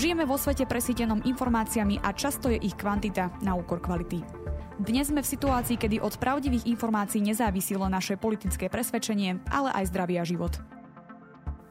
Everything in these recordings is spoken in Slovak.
Žijeme vo svete presítenom informáciami a často je ich kvantita na úkor kvality. Dnes sme v situácii, kedy od pravdivých informácií nezávisilo naše politické presvedčenie, ale aj zdravý a život.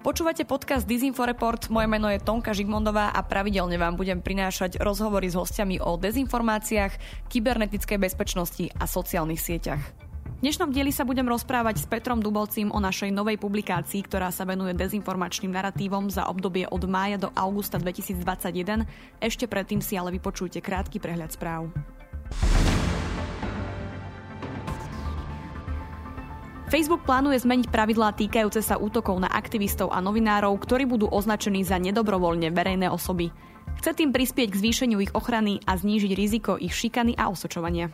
Počúvate podcast Disinfo Report, moje meno je Tonka Žigmondová a pravidelne vám budem prinášať rozhovory s hostiami o dezinformáciách, kybernetickej bezpečnosti a sociálnych sieťach. V dnešnom dieli sa budem rozprávať s Petrom Dubovcím o našej novej publikácii, ktorá sa venuje dezinformačným narratívom za obdobie od mája do augusta 2021. Ešte predtým si ale vypočujte krátky prehľad správ. Facebook plánuje zmeniť pravidlá týkajúce sa útokov na aktivistov a novinárov, ktorí budú označení za nedobrovoľne verejné osoby. Chce tým prispieť k zvýšeniu ich ochrany a znížiť riziko ich šikany a osočovania.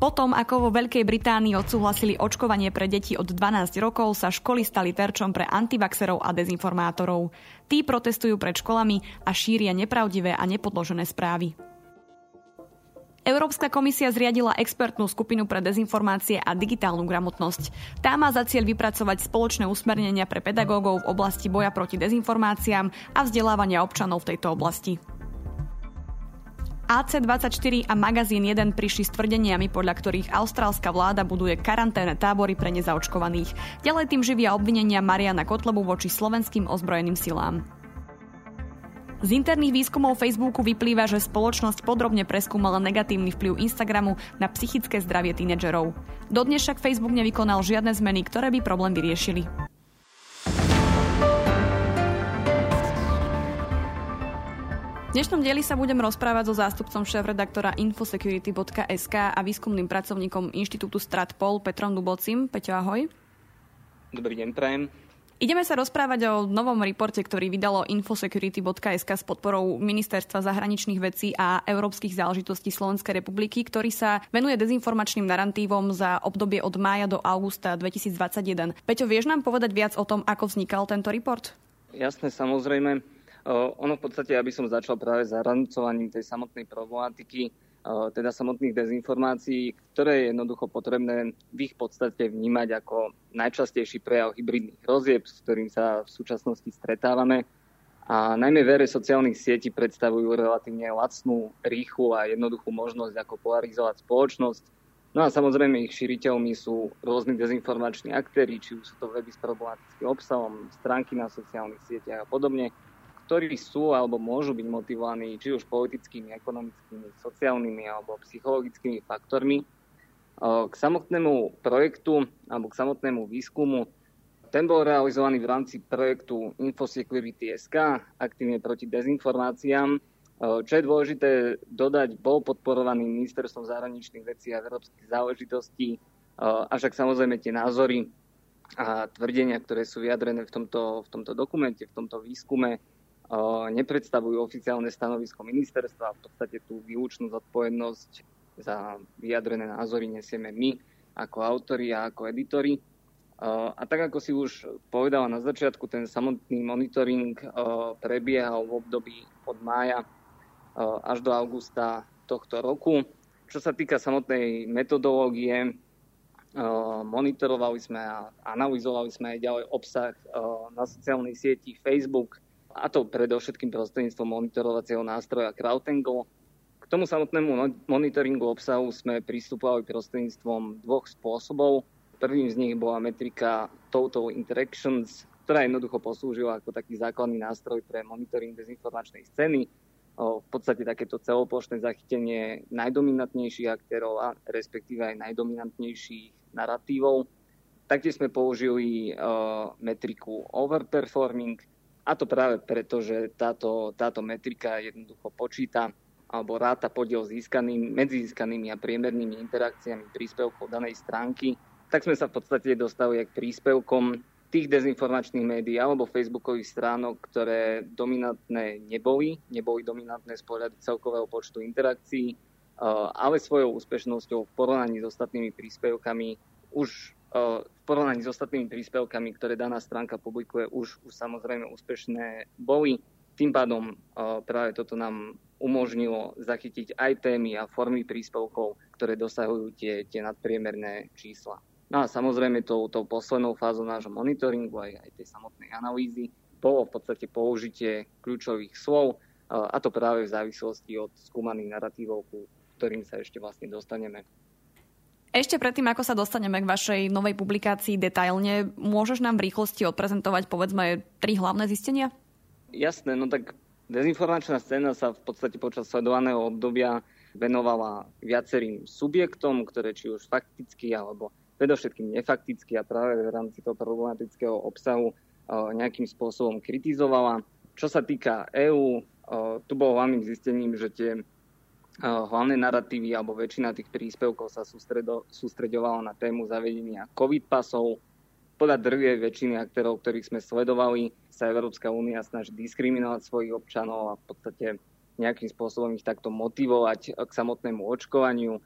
Potom, ako vo Veľkej Británii odsúhlasili očkovanie pre deti od 12 rokov, sa školy stali terčom pre antivaxerov a dezinformátorov. Tí protestujú pred školami a šíria nepravdivé a nepodložené správy. Európska komisia zriadila expertnú skupinu pre dezinformácie a digitálnu gramotnosť. Tá má za cieľ vypracovať spoločné usmernenia pre pedagógov v oblasti boja proti dezinformáciám a vzdelávania občanov v tejto oblasti. AC24 a Magazín 1 prišli s tvrdeniami, podľa ktorých austrálska vláda buduje karanténne tábory pre nezaočkovaných. Ďalej tým živia obvinenia Mariana Kotlebu voči slovenským ozbrojeným silám. Z interných výskumov Facebooku vyplýva, že spoločnosť podrobne preskúmala negatívny vplyv Instagramu na psychické zdravie tínedžerov. Dodnes však Facebook nevykonal žiadne zmeny, ktoré by problém vyriešili. V dnešnom dieli sa budem rozprávať so zástupcom šéf-redaktora infosecurity.sk a výskumným pracovníkom Inštitútu Stratpol Petrom Dubocim. Peťo, ahoj. Dobrý deň, prajem. Ideme sa rozprávať o novom reporte, ktorý vydalo infosecurity.sk s podporou Ministerstva zahraničných vecí a európskych záležitostí Slovenskej republiky, ktorý sa venuje dezinformačným narantívom za obdobie od mája do augusta 2021. Peťo, vieš nám povedať viac o tom, ako vznikal tento report? Jasné, samozrejme. Ono v podstate, aby som začal práve zarancovaním tej samotnej problematiky, teda samotných dezinformácií, ktoré je jednoducho potrebné v ich podstate vnímať ako najčastejší prejav hybridných hrozieb, s ktorým sa v súčasnosti stretávame. A najmä vere sociálnych sietí predstavujú relatívne lacnú, rýchlu a jednoduchú možnosť ako polarizovať spoločnosť. No a samozrejme ich širiteľmi sú rôzni dezinformační aktéry, či už sú to weby s problematickým obsahom, stránky na sociálnych sieťach a podobne ktorí sú alebo môžu byť motivovaní či už politickými, ekonomickými, sociálnymi alebo psychologickými faktormi. K samotnému projektu alebo k samotnému výskumu ten bol realizovaný v rámci projektu InfoSecurity.sk, aktívne proti dezinformáciám. Čo je dôležité dodať, bol podporovaný ministerstvom zahraničných vecí a európskych záležitostí, avšak samozrejme tie názory a tvrdenia, ktoré sú vyjadrené v tomto, v tomto dokumente, v tomto výskume, nepredstavujú oficiálne stanovisko ministerstva. V podstate tú výlučnú zodpovednosť za vyjadrené názory nesieme my ako autori a ako editori. A tak ako si už povedala na začiatku, ten samotný monitoring prebiehal v období od mája až do augusta tohto roku. Čo sa týka samotnej metodológie, monitorovali sme a analyzovali sme aj ďalej obsah na sociálnej sieti Facebook, a to predovšetkým prostredníctvom monitorovacieho nástroja CrowdTangle. K tomu samotnému monitoringu obsahu sme pristupovali prostredníctvom dvoch spôsobov. Prvým z nich bola metrika Total Interactions, ktorá jednoducho poslúžila ako taký základný nástroj pre monitoring dezinformačnej scény. V podstate takéto celoplošné zachytenie najdominantnejších aktérov a respektíve aj najdominantnejších narratívov. Taktiež sme použili metriku Overperforming, a to práve preto, že táto, táto metrika jednoducho počíta alebo ráta podiel získaným, medzi získanými a priemernými interakciami príspevkov danej stránky, tak sme sa v podstate dostali k príspevkom tých dezinformačných médií alebo facebookových stránok, ktoré dominantné neboli, neboli dominantné z pohľadu celkového počtu interakcií, ale svojou úspešnosťou v porovnaní s ostatnými príspevkami už v porovnaní s ostatnými príspevkami, ktoré daná stránka publikuje, už, už samozrejme úspešné boli. Tým pádom práve toto nám umožnilo zachytiť aj témy a formy príspevkov, ktoré dosahujú tie, tie nadpriemerné čísla. No a samozrejme tou, tou poslednou fázou nášho monitoringu aj, aj tej samotnej analýzy bolo v podstate použitie kľúčových slov, a to práve v závislosti od skúmaných narratívov, ku ktorým sa ešte vlastne dostaneme. Ešte predtým, ako sa dostaneme k vašej novej publikácii detailne, môžeš nám v rýchlosti odprezentovať povedzme tri hlavné zistenia? Jasné, no tak dezinformačná scéna sa v podstate počas sledovaného obdobia venovala viacerým subjektom, ktoré či už fakticky alebo predovšetkým nefakticky a práve v rámci toho problematického obsahu nejakým spôsobom kritizovala. Čo sa týka EÚ, tu bolo hlavným zistením, že tie hlavné narratívy alebo väčšina tých príspevkov sa sústredo, sústreďovala na tému zavedenia COVID pasov. Podľa drvie väčšiny aktérov, ktorých sme sledovali, sa Európska únia snaží diskriminovať svojich občanov a v podstate nejakým spôsobom ich takto motivovať k samotnému očkovaniu.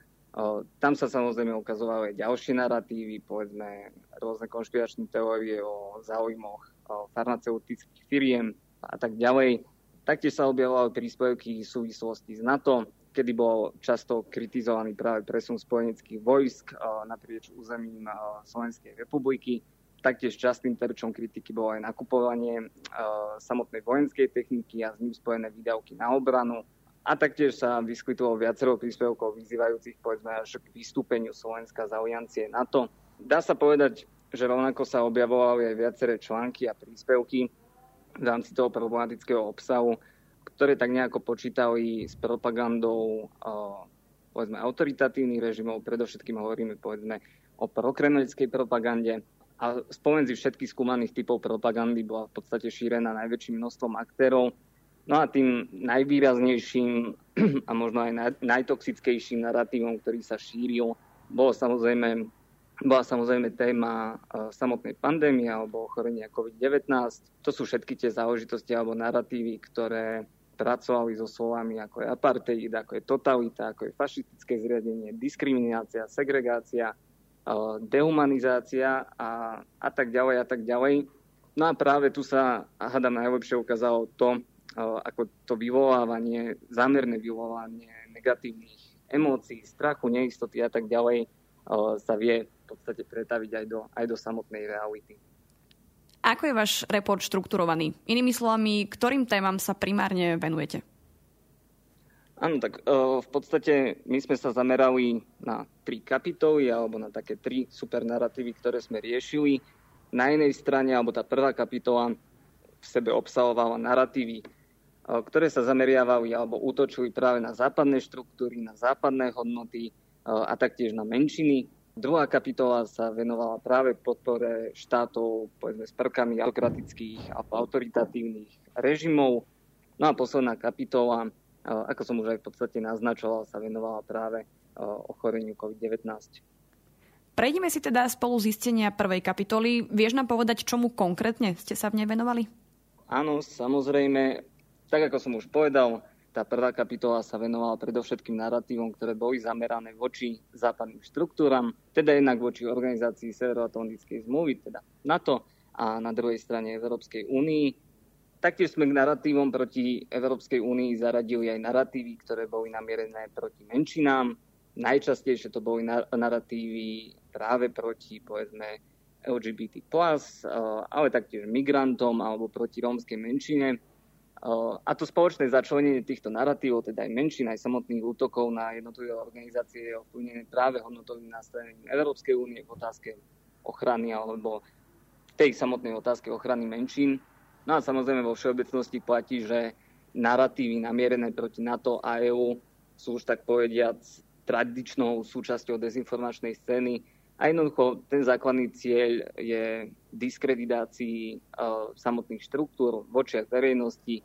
Tam sa samozrejme ukazovali aj ďalšie narratívy, povedzme rôzne konšpiračné teórie o záujmoch farmaceutických firiem a tak ďalej. Taktiež sa objavovali príspevky v súvislosti s NATO, kedy bol často kritizovaný práve presun spojeneckých vojsk naprieč územím Slovenskej republiky. Taktiež častým terčom kritiky bolo aj nakupovanie samotnej vojenskej techniky a s ním spojené výdavky na obranu. A taktiež sa vyskytovalo viacero príspevkov vyzývajúcich povedzme až k vystúpeniu Slovenska z aliancie NATO. Dá sa povedať, že rovnako sa objavovali aj viaceré články a príspevky, v rámci toho problematického obsahu, ktoré tak nejako počítali s propagandou povedzme autoritatívnych režimov, predovšetkým hovoríme povedzme o prokremelskej propagande a spomedzi všetkých skúmaných typov propagandy bola v podstate šírená najväčším množstvom aktérov. No a tým najvýraznejším a možno aj najtoxickejším narratívom, ktorý sa šíril, bolo samozrejme bola samozrejme téma e, samotnej pandémie alebo ochorenia COVID-19. To sú všetky tie záležitosti alebo narratívy, ktoré pracovali so slovami ako je apartheid, ako je totalita, ako je fašistické zriadenie, diskriminácia, segregácia, e, dehumanizácia a, a tak ďalej a tak ďalej. No a práve tu sa, hádam, najlepšie ukázalo to, e, ako to vyvolávanie, zámerné vyvolávanie negatívnych emócií, strachu, neistoty a tak ďalej sa vie v podstate pretaviť aj do, aj do samotnej reality. Ako je váš report štrukturovaný? Inými slovami, ktorým témam sa primárne venujete? Áno, tak v podstate my sme sa zamerali na tri kapitoly alebo na také tri supernarratívy, ktoré sme riešili. Na jednej strane, alebo tá prvá kapitola v sebe obsahovala narratívy, ktoré sa zameriavali alebo útočili práve na západné štruktúry, na západné hodnoty a taktiež na menšiny. Druhá kapitola sa venovala práve podpore štátov povedzme, s prvkami autokratických a autoritatívnych režimov. No a posledná kapitola, ako som už aj v podstate naznačoval, sa venovala práve ochoreniu COVID-19. Prejdeme si teda spolu zistenia prvej kapitoly. Vieš nám povedať, čomu konkrétne ste sa v nej venovali? Áno, samozrejme. Tak ako som už povedal, tá prvá kapitola sa venovala predovšetkým narratívom, ktoré boli zamerané voči západným štruktúram, teda jednak voči organizácii Severoatlantickej zmluvy, teda NATO, a na druhej strane Európskej únii. Taktiež sme k narratívom proti Európskej únii zaradili aj narratívy, ktoré boli namierené proti menšinám. Najčastejšie to boli narratívy práve proti, povedzme, LGBT+, ale taktiež migrantom alebo proti rómskej menšine a to spoločné začlenenie týchto narratívov, teda aj menšín, aj samotných útokov na jednotlivé organizácie je ovplyvnené práve hodnotovým nastavením Európskej únie v otázke ochrany alebo tej samotnej otázke ochrany menšín. No a samozrejme vo všeobecnosti platí, že narratívy namierené proti NATO a EÚ sú už tak povediac tradičnou súčasťou dezinformačnej scény a jednoducho ten základný cieľ je diskreditácii uh, samotných štruktúr v očiach verejnosti,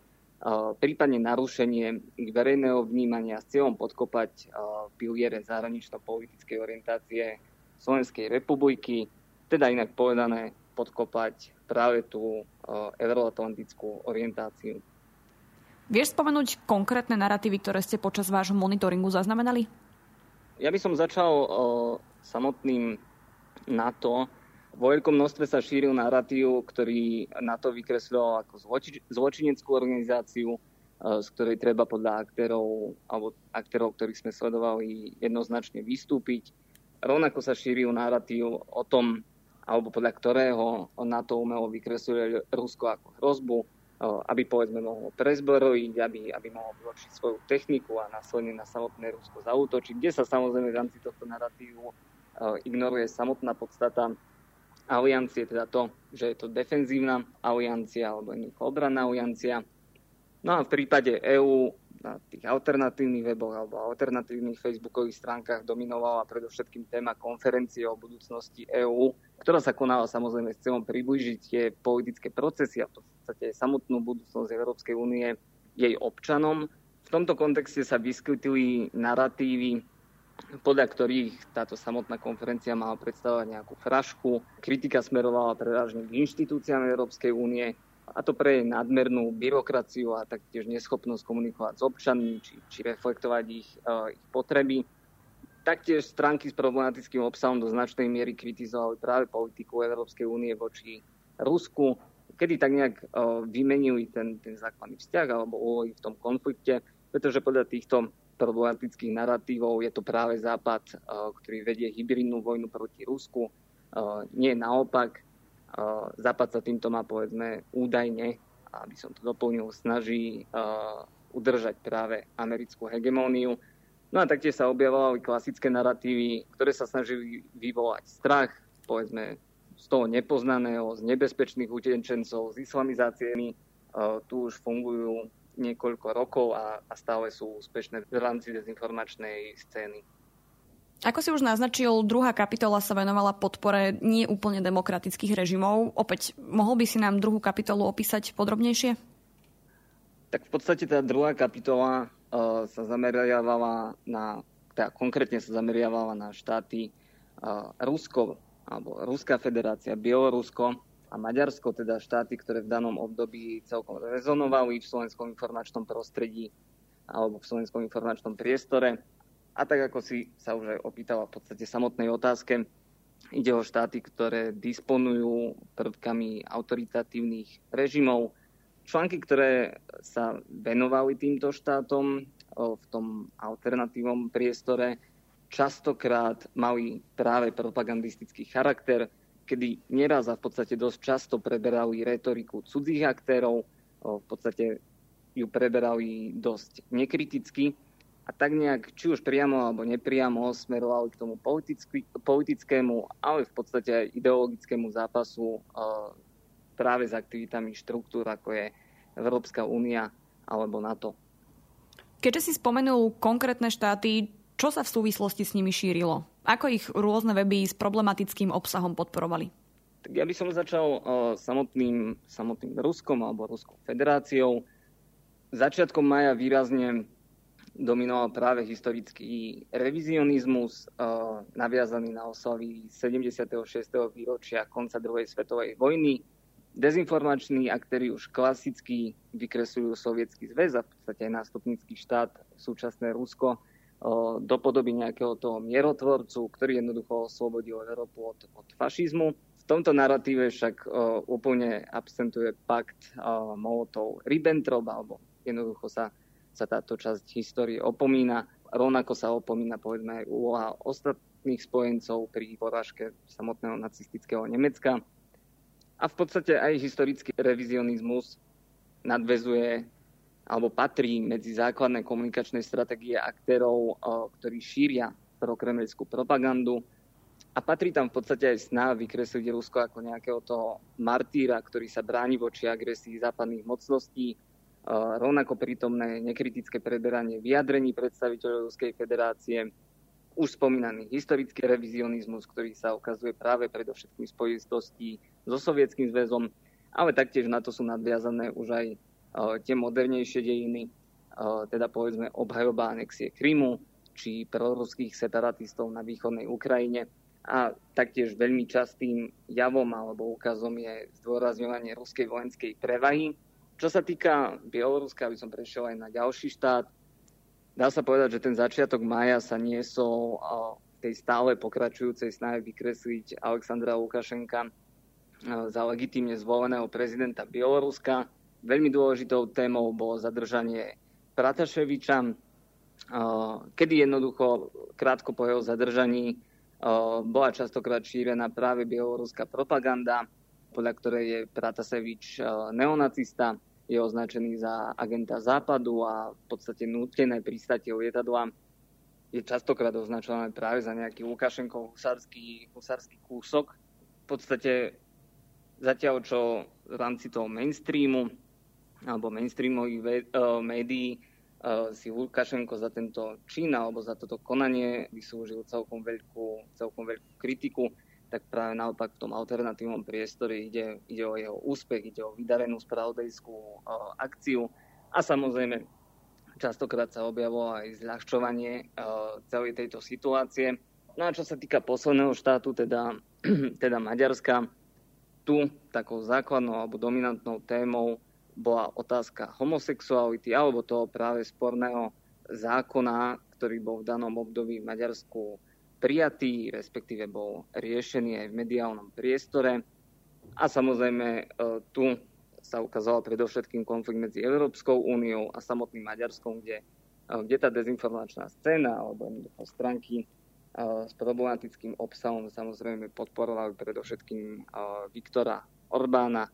prípadne narušenie ich verejného vnímania s cieľom podkopať piliere zahranično-politickej orientácie Slovenskej republiky, teda inak povedané podkopať práve tú euroatlantickú orientáciu. Vieš spomenúť konkrétne narratívy, ktoré ste počas vášho monitoringu zaznamenali? Ja by som začal samotným NATO, vo veľkom množstve sa šíril narratív, ktorý na to vykresľoval ako zloči- zločineckú organizáciu, e, z ktorej treba podľa aktérov, alebo aktérov, ktorých sme sledovali, jednoznačne vystúpiť. Rovnako sa šíril narratív o tom, alebo podľa ktorého NATO umelo vykresuje Rusko ako hrozbu, aby povedzme mohlo prezbrojiť, aby, aby mohlo vylepšiť svoju techniku a následne na samotné Rusko zautočiť, kde sa samozrejme v rámci tohto narratívu ignoruje samotná podstata aliancie, teda to, že je to defenzívna aliancia alebo obranná aliancia. No a v prípade EÚ na tých alternatívnych weboch alebo alternatívnych facebookových stránkach dominovala predovšetkým téma konferencie o budúcnosti EÚ, ktorá sa konala samozrejme s cieľom priblížiť tie politické procesy a v podstate samotnú budúcnosť Európskej únie jej občanom. V tomto kontexte sa vyskytili narratívy, podľa ktorých táto samotná konferencia mala predstavovať nejakú frašku. Kritika smerovala prevažne k inštitúciám Európskej únie, a to pre nadmernú byrokraciu a taktiež neschopnosť komunikovať s občanmi či, či reflektovať ich, uh, ich potreby. Taktiež stránky s problematickým obsahom do značnej miery kritizovali práve politiku Európskej únie voči Rusku, kedy tak nejak uh, vymenili ten, ten základný vzťah alebo úlohy v tom konflikte, pretože podľa týchto problematických narratívov je to práve Západ, uh, ktorý vedie hybridnú vojnu proti Rusku. Uh, nie naopak, Západ sa týmto má, povedzme, údajne, aby som to doplnil, snaží udržať práve americkú hegemóniu. No a taktiež sa objavovali klasické narratívy, ktoré sa snažili vyvolať strach, povedzme, z toho nepoznaného, z nebezpečných utečencov, z islamizáciami. Tu už fungujú niekoľko rokov a, a stále sú úspešné v rámci dezinformačnej scény. Ako si už naznačil, druhá kapitola sa venovala podpore nie úplne demokratických režimov. Opäť, mohol by si nám druhú kapitolu opísať podrobnejšie? Tak v podstate tá druhá kapitola uh, sa zameriavala na, teda konkrétne sa zameriavala na štáty uh, Rusko, alebo Ruská federácia, Bielorusko a Maďarsko, teda štáty, ktoré v danom období celkom rezonovali v slovenskom informačnom prostredí alebo v slovenskom informačnom priestore a tak ako si sa už aj opýtala v podstate samotnej otázke, ide o štáty, ktoré disponujú prvkami autoritatívnych režimov. Články, ktoré sa venovali týmto štátom v tom alternatívnom priestore, častokrát mali práve propagandistický charakter, kedy nieraz a v podstate dosť často preberali retoriku cudzích aktérov, v podstate ju preberali dosť nekriticky a tak nejak, či už priamo alebo nepriamo, smerovali k tomu politickému, ale v podstate aj ideologickému zápasu práve s aktivitami štruktúr, ako je Európska únia alebo NATO. Keďže si spomenul konkrétne štáty, čo sa v súvislosti s nimi šírilo? Ako ich rôzne weby s problematickým obsahom podporovali? Tak ja by som začal uh, samotným, samotným Ruskom alebo Ruskou federáciou. Začiatkom maja výrazne dominoval práve historický revizionizmus, uh, naviazaný na oslavy 76. výročia konca druhej svetovej vojny. Dezinformační aktéry už klasicky vykresujú sovietský zväz a v podstate aj nástupnícky štát, súčasné Rusko, do podoby nejakého toho mierotvorcu, ktorý jednoducho oslobodil Európu od, od fašizmu. V tomto narratíve však úplne absentuje pakt uh, Molotov-Ribbentrop, alebo jednoducho sa sa táto časť histórie opomína. Rovnako sa opomína povedzme aj úloha ostatných spojencov pri porážke samotného nacistického Nemecka. A v podstate aj historický revizionizmus nadvezuje alebo patrí medzi základné komunikačné stratégie aktérov, ktorí šíria prokremelskú propagandu. A patrí tam v podstate aj snaha vykresliť Rusko ako nejakého toho martýra, ktorý sa bráni voči agresii západných mocností, rovnako prítomné nekritické preberanie vyjadrení predstaviteľov Ruskej federácie, už spomínaný historický revizionizmus, ktorý sa ukazuje práve predovšetkým spojitosti so Sovietským zväzom, ale taktiež na to sú nadviazané už aj tie modernejšie dejiny, teda povedzme obhajoba anexie Krymu či proruských separatistov na východnej Ukrajine. A taktiež veľmi častým javom alebo ukazom je zdôrazňovanie ruskej vojenskej prevahy čo sa týka Bieloruska, aby som prešiel aj na ďalší štát, dá sa povedať, že ten začiatok maja sa niesol tej stále pokračujúcej snahe vykresliť Alexandra Lukašenka za legitímne zvoleného prezidenta Bieloruska. Veľmi dôležitou témou bolo zadržanie Prataševiča, kedy jednoducho krátko po jeho zadržaní bola častokrát šírená práve bieloruská propaganda, podľa ktorej je Pratasevič neonacista, je označený za agenta západu a v podstate nútené pristátie lietadla je častokrát označované práve za nejaký Lukašenkov husársky, husársky kúsok. V podstate zatiaľ, čo v rámci toho mainstreamu alebo mainstreamových médií si Lukašenko za tento čin alebo za toto konanie vyslúžil celkom veľkú, celkom veľkú kritiku, tak práve naopak v tom alternatívnom priestore ide, ide o jeho úspech, ide o vydarenú spravodajskú akciu a samozrejme častokrát sa objavilo aj zľahčovanie celej tejto situácie. No a čo sa týka posledného štátu, teda, teda Maďarska, tu takou základnou alebo dominantnou témou bola otázka homosexuality alebo toho práve sporného zákona, ktorý bol v danom období v Maďarsku prijatý, respektíve bol riešený aj v mediálnom priestore. A samozrejme e, tu sa ukázal predovšetkým konflikt medzi Európskou úniou a samotným Maďarskom, kde, e, kde tá dezinformačná scéna alebo stránky e, s problematickým obsahom samozrejme podporovali predovšetkým Viktora Orbána,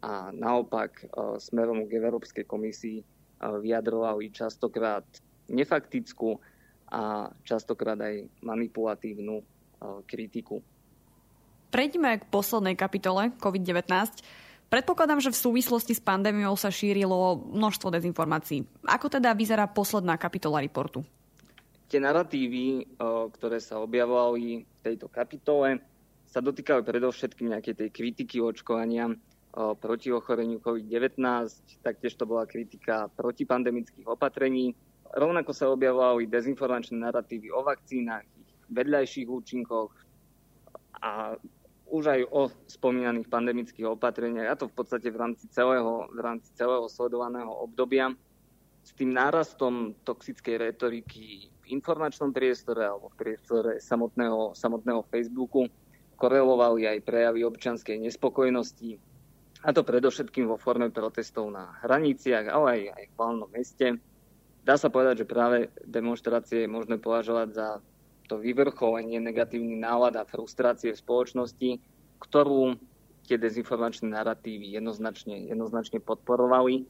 a naopak e, smerom k Európskej komisii e, vyjadrovali častokrát nefaktickú a častokrát aj manipulatívnu e, kritiku. Prejdime k poslednej kapitole COVID-19. Predpokladám, že v súvislosti s pandémiou sa šírilo množstvo dezinformácií. Ako teda vyzerá posledná kapitola reportu? Tie narratívy, ktoré sa objavovali v tejto kapitole, sa dotýkajú predovšetkým nejakej tej kritiky očkovania, proti ochoreniu COVID-19, taktiež to bola kritika protipandemických opatrení. Rovnako sa objavovali dezinformačné narratívy o vakcínach, ich vedľajších účinkoch a už aj o spomínaných pandemických opatreniach, a to v podstate v rámci celého, v rámci celého sledovaného obdobia. S tým nárastom toxickej retoriky v informačnom priestore alebo v priestore samotného, samotného Facebooku korelovali aj prejavy občianskej nespokojnosti, a to predovšetkým vo forme protestov na hraniciach, ale aj, aj v hlavnom meste. Dá sa povedať, že práve demonstrácie je možné považovať za to vyvrcholenie negatívny nálad a frustrácie v spoločnosti, ktorú tie dezinformačné narratívy jednoznačne, jednoznačne podporovali.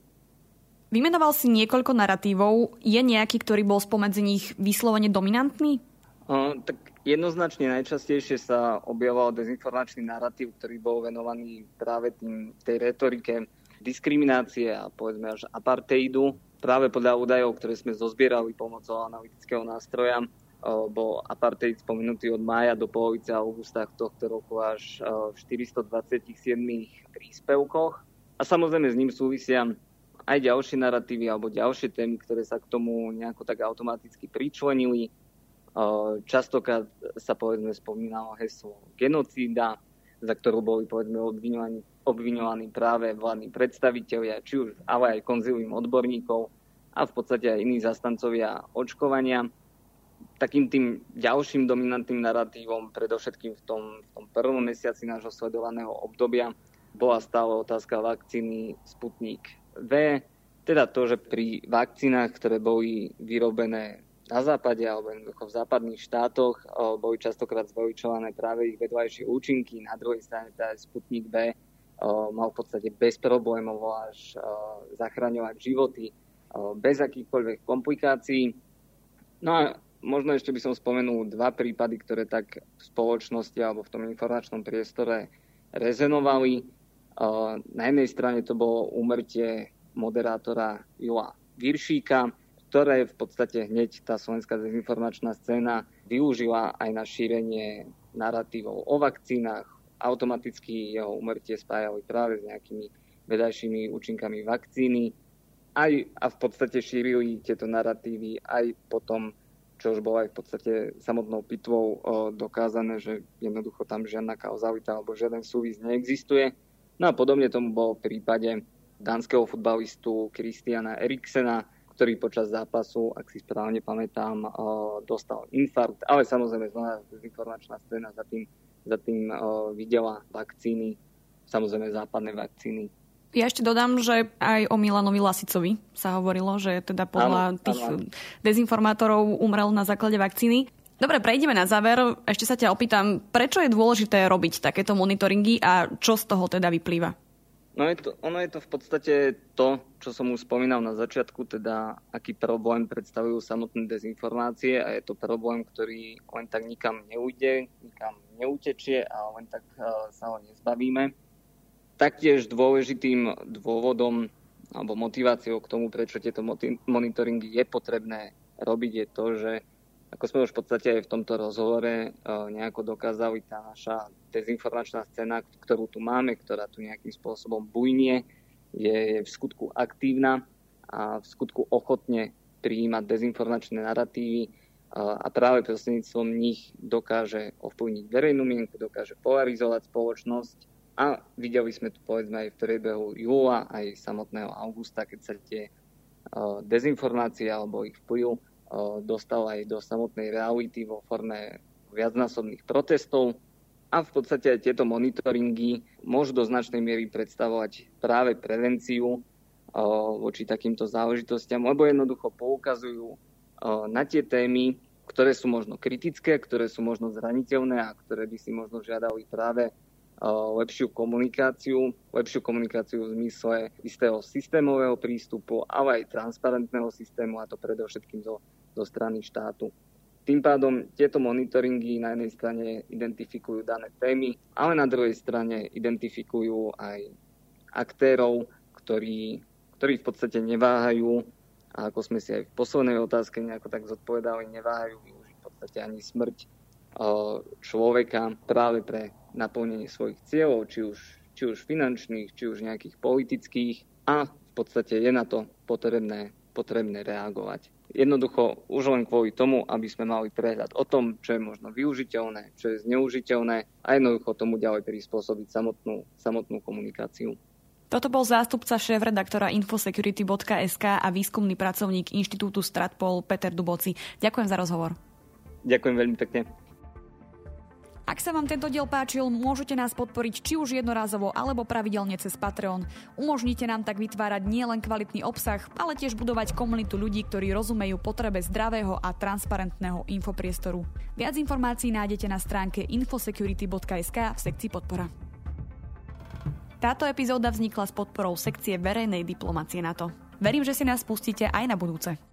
Vymenoval si niekoľko narratívov. Je nejaký, ktorý bol spomedzi nich vyslovene dominantný? Tak Jednoznačne najčastejšie sa objavoval dezinformačný narratív, ktorý bol venovaný práve tým, tej retorike diskriminácie a povedzme až apartheidu. Práve podľa údajov, ktoré sme zozbierali pomocou analytického nástroja, bol apartheid spomenutý od mája do polovice augusta tohto roku až v 427 príspevkoch. A samozrejme s ním súvisia aj ďalšie narratívy alebo ďalšie témy, ktoré sa k tomu nejako tak automaticky pričlenili. Častokrát sa povedzme spomínalo heslo genocída, za ktorú boli povedzme obviňovaní, obviňovaní práve vládni predstavitelia, či už ale aj konzilium odborníkov a v podstate aj iní zastancovia očkovania. Takým tým ďalším dominantným narratívom, predovšetkým v tom, v tom prvom mesiaci nášho sledovaného obdobia, bola stále otázka vakcíny Sputnik V, teda to, že pri vakcínach, ktoré boli vyrobené na západe alebo jednoducho v západných štátoch boli častokrát zveličované práve ich vedľajšie účinky. Na druhej strane tá Sputnik B mal v podstate bez problémov až zachraňovať životy bez akýchkoľvek komplikácií. No a možno ešte by som spomenul dva prípady, ktoré tak v spoločnosti alebo v tom informačnom priestore rezenovali. Na jednej strane to bolo úmrtie moderátora Jula Viršíka, ktoré v podstate hneď tá slovenská dezinformačná scéna využila aj na šírenie narratívov o vakcínach. Automaticky jeho umrtie spájali práve s nejakými vedajšími účinkami vakcíny aj, a v podstate šírili tieto narratívy aj potom, čo už bolo aj v podstate samotnou pitvou dokázané, že jednoducho tam žiadna kauzalita alebo žiaden súvis neexistuje. No a podobne tomu bolo v prípade dánskeho futbalistu Kristiana Eriksena, ktorý počas zápasu, ak si správne pamätám, eh, dostal infarkt, ale samozrejme znova informačná scéna za tým, za tým eh, videla vakcíny, samozrejme západné vakcíny. Ja ešte dodám, že aj o Milanovi Lasicovi sa hovorilo, že teda podľa áno, tých áno. dezinformátorov umrel na základe vakcíny. Dobre, prejdeme na záver. Ešte sa ťa opýtam, prečo je dôležité robiť takéto monitoringy a čo z toho teda vyplýva? No je to, ono je to v podstate to, čo som už spomínal na začiatku, teda aký problém predstavujú samotné dezinformácie a je to problém, ktorý len tak nikam neujde, nikam neutečie a len tak uh, sa ho nezbavíme. Taktiež dôležitým dôvodom alebo motiváciou k tomu, prečo tieto monitoringy je potrebné robiť, je to, že ako sme už v podstate aj v tomto rozhovore eh, nejako dokázali, tá naša dezinformačná scéna, ktorú tu máme, ktorá tu nejakým spôsobom bujnie, je v skutku aktívna a v skutku ochotne prijímať dezinformačné narratívy eh, a práve prostredníctvom nich dokáže ovplyvniť verejnú mienku, dokáže polarizovať spoločnosť. A videli sme tu povedzme aj v priebehu júla, aj samotného augusta, keď sa tie eh, dezinformácie alebo ich vplyv dostal aj do samotnej reality vo forme viacnásobných protestov. A v podstate aj tieto monitoringy môžu do značnej miery predstavovať práve prevenciu voči takýmto záležitostiam, lebo jednoducho poukazujú na tie témy, ktoré sú možno kritické, ktoré sú možno zraniteľné a ktoré by si možno žiadali práve lepšiu komunikáciu, lepšiu komunikáciu v zmysle istého systémového prístupu, ale aj transparentného systému a to predovšetkým zo zo strany štátu. Tým pádom tieto monitoringy na jednej strane identifikujú dané témy, ale na druhej strane identifikujú aj aktérov, ktorí, ktorí v podstate neváhajú a ako sme si aj v poslednej otázke nejako tak zodpovedali, neváhajú využiť v podstate ani smrť e, človeka práve pre naplnenie svojich cieľov, či už, či už finančných, či už nejakých politických a v podstate je na to potrebné, potrebné reagovať. Jednoducho už len kvôli tomu, aby sme mali prehľad o tom, čo je možno využiteľné, čo je zneužiteľné a jednoducho tomu ďalej prispôsobiť samotnú, samotnú komunikáciu. Toto bol zástupca šéf-redaktora infosecurity.sk a výskumný pracovník Inštitútu Stratpol Peter Duboci. Ďakujem za rozhovor. Ďakujem veľmi pekne. Ak sa vám tento diel páčil, môžete nás podporiť či už jednorázovo alebo pravidelne cez Patreon. Umožnite nám tak vytvárať nielen kvalitný obsah, ale tiež budovať komunitu ľudí, ktorí rozumejú potrebe zdravého a transparentného infopriestoru. Viac informácií nájdete na stránke infosecurity.sk v sekcii podpora. Táto epizóda vznikla s podporou sekcie verejnej diplomacie NATO. Verím, že si nás pustíte aj na budúce.